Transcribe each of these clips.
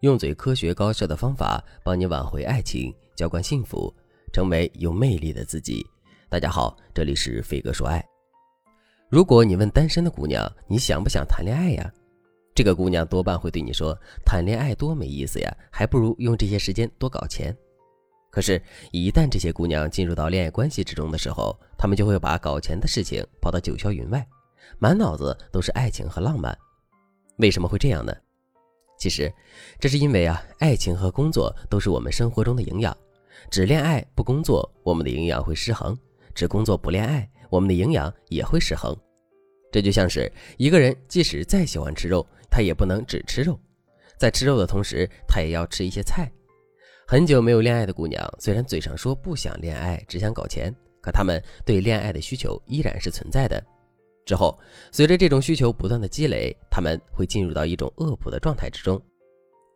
用嘴科学高效的方法帮你挽回爱情，浇灌幸福，成为有魅力的自己。大家好，这里是飞哥说爱。如果你问单身的姑娘，你想不想谈恋爱呀？这个姑娘多半会对你说，谈恋爱多没意思呀，还不如用这些时间多搞钱。可是，一旦这些姑娘进入到恋爱关系之中的时候，她们就会把搞钱的事情抛到九霄云外，满脑子都是爱情和浪漫。为什么会这样呢？其实，这是因为啊，爱情和工作都是我们生活中的营养。只恋爱不工作，我们的营养会失衡；只工作不恋爱，我们的营养也会失衡。这就像是一个人，即使再喜欢吃肉，他也不能只吃肉，在吃肉的同时，他也要吃一些菜。很久没有恋爱的姑娘，虽然嘴上说不想恋爱，只想搞钱，可她们对恋爱的需求依然是存在的。之后，随着这种需求不断的积累，他们会进入到一种恶补的状态之中。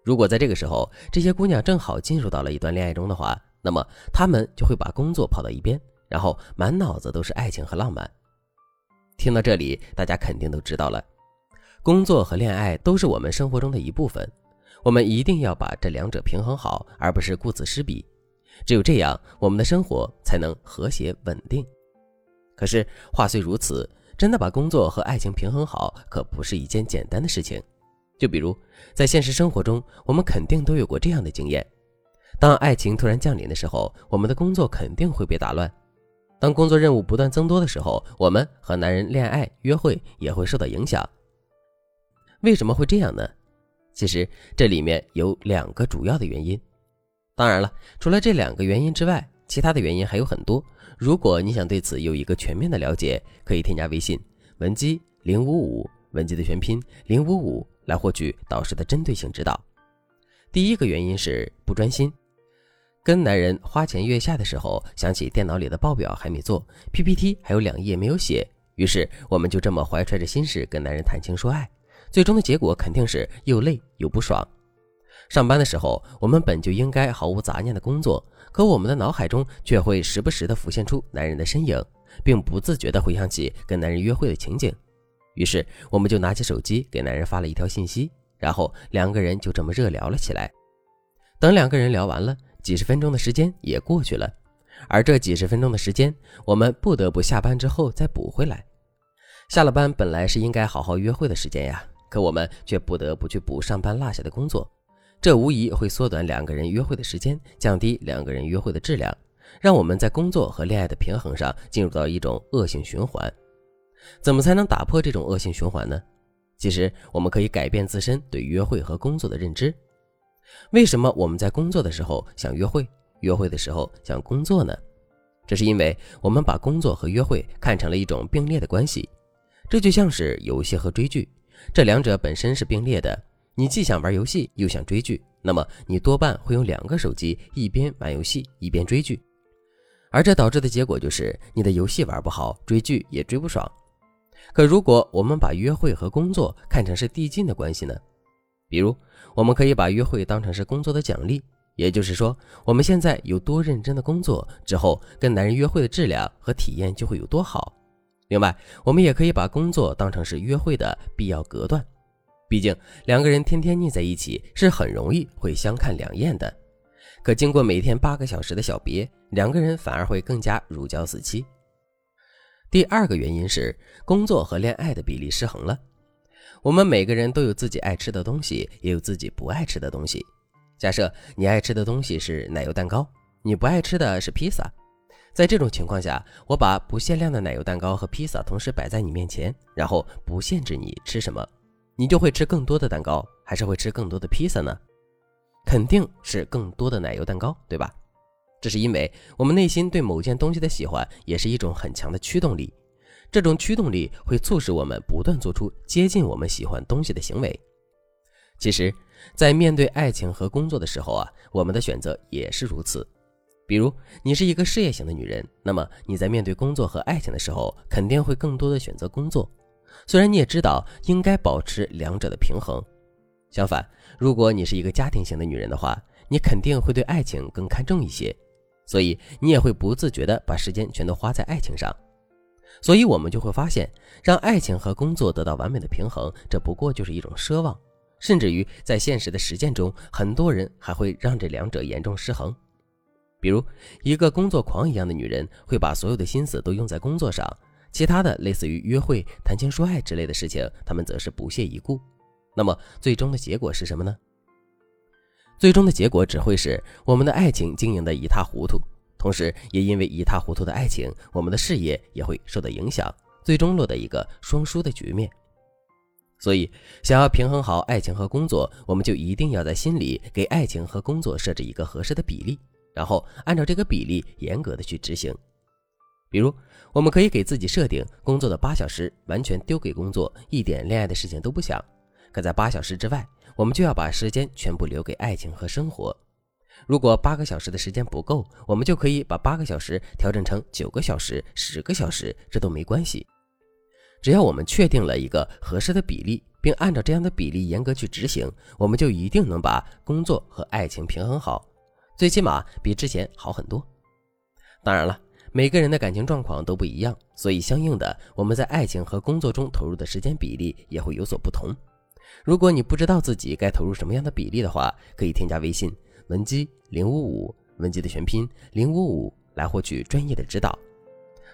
如果在这个时候，这些姑娘正好进入到了一段恋爱中的话，那么她们就会把工作抛到一边，然后满脑子都是爱情和浪漫。听到这里，大家肯定都知道了，工作和恋爱都是我们生活中的一部分，我们一定要把这两者平衡好，而不是顾此失彼。只有这样，我们的生活才能和谐稳定。可是话虽如此。真的把工作和爱情平衡好，可不是一件简单的事情。就比如在现实生活中，我们肯定都有过这样的经验：当爱情突然降临的时候，我们的工作肯定会被打乱；当工作任务不断增多的时候，我们和男人恋爱、约会也会受到影响。为什么会这样呢？其实这里面有两个主要的原因。当然了，除了这两个原因之外，其他的原因还有很多。如果你想对此有一个全面的了解，可以添加微信文姬零五五，文姬的全拼零五五，来获取导师的针对性指导。第一个原因是不专心，跟男人花前月下的时候，想起电脑里的报表还没做，PPT 还有两页没有写，于是我们就这么怀揣着心事跟男人谈情说爱，最终的结果肯定是又累又不爽。上班的时候，我们本就应该毫无杂念的工作，可我们的脑海中却会时不时的浮现出男人的身影，并不自觉的回想起跟男人约会的情景。于是，我们就拿起手机给男人发了一条信息，然后两个人就这么热聊了起来。等两个人聊完了，几十分钟的时间也过去了，而这几十分钟的时间，我们不得不下班之后再补回来。下了班本来是应该好好约会的时间呀，可我们却不得不去补上班落下的工作。这无疑会缩短两个人约会的时间，降低两个人约会的质量，让我们在工作和恋爱的平衡上进入到一种恶性循环。怎么才能打破这种恶性循环呢？其实我们可以改变自身对约会和工作的认知。为什么我们在工作的时候想约会，约会的时候想工作呢？这是因为我们把工作和约会看成了一种并列的关系。这就像是游戏和追剧，这两者本身是并列的。你既想玩游戏又想追剧，那么你多半会用两个手机，一边玩游戏一边追剧，而这导致的结果就是你的游戏玩不好，追剧也追不爽。可如果我们把约会和工作看成是递进的关系呢？比如，我们可以把约会当成是工作的奖励，也就是说，我们现在有多认真的工作，之后跟男人约会的质量和体验就会有多好。另外，我们也可以把工作当成是约会的必要隔断。毕竟两个人天天腻在一起是很容易会相看两厌的，可经过每天八个小时的小别，两个人反而会更加如胶似漆。第二个原因是工作和恋爱的比例失衡了。我们每个人都有自己爱吃的东西，也有自己不爱吃的东西。假设你爱吃的东西是奶油蛋糕，你不爱吃的是披萨，在这种情况下，我把不限量的奶油蛋糕和披萨同时摆在你面前，然后不限制你吃什么。你就会吃更多的蛋糕，还是会吃更多的披萨呢？肯定是更多的奶油蛋糕，对吧？这是因为我们内心对某件东西的喜欢，也是一种很强的驱动力。这种驱动力会促使我们不断做出接近我们喜欢东西的行为。其实，在面对爱情和工作的时候啊，我们的选择也是如此。比如，你是一个事业型的女人，那么你在面对工作和爱情的时候，肯定会更多的选择工作。虽然你也知道应该保持两者的平衡，相反，如果你是一个家庭型的女人的话，你肯定会对爱情更看重一些，所以你也会不自觉地把时间全都花在爱情上。所以，我们就会发现，让爱情和工作得到完美的平衡，这不过就是一种奢望，甚至于在现实的实践中，很多人还会让这两者严重失衡。比如，一个工作狂一样的女人，会把所有的心思都用在工作上，其他的类似于约会、谈情说爱之类的事情，他们则是不屑一顾。那么，最终的结果是什么呢？最终的结果只会是我们的爱情经营的一塌糊涂，同时也因为一塌糊涂的爱情，我们的事业也会受到影响，最终落得一个双输的局面。所以，想要平衡好爱情和工作，我们就一定要在心里给爱情和工作设置一个合适的比例，然后按照这个比例严格的去执行。比如，我们可以给自己设定工作的八小时完全丢给工作，一点恋爱的事情都不想；可在八小时之外，我们就要把时间全部留给爱情和生活。如果八个小时的时间不够，我们就可以把八个小时调整成九个小时、十个小时，这都没关系。只要我们确定了一个合适的比例，并按照这样的比例严格去执行，我们就一定能把工作和爱情平衡好，最起码比之前好很多。当然了，每个人的感情状况都不一样，所以相应的，我们在爱情和工作中投入的时间比例也会有所不同。如果你不知道自己该投入什么样的比例的话，可以添加微信文姬零五五，文姬的全拼零五五，来获取专业的指导。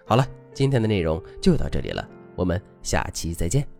好了，今天的内容就到这里了。我们下期再见。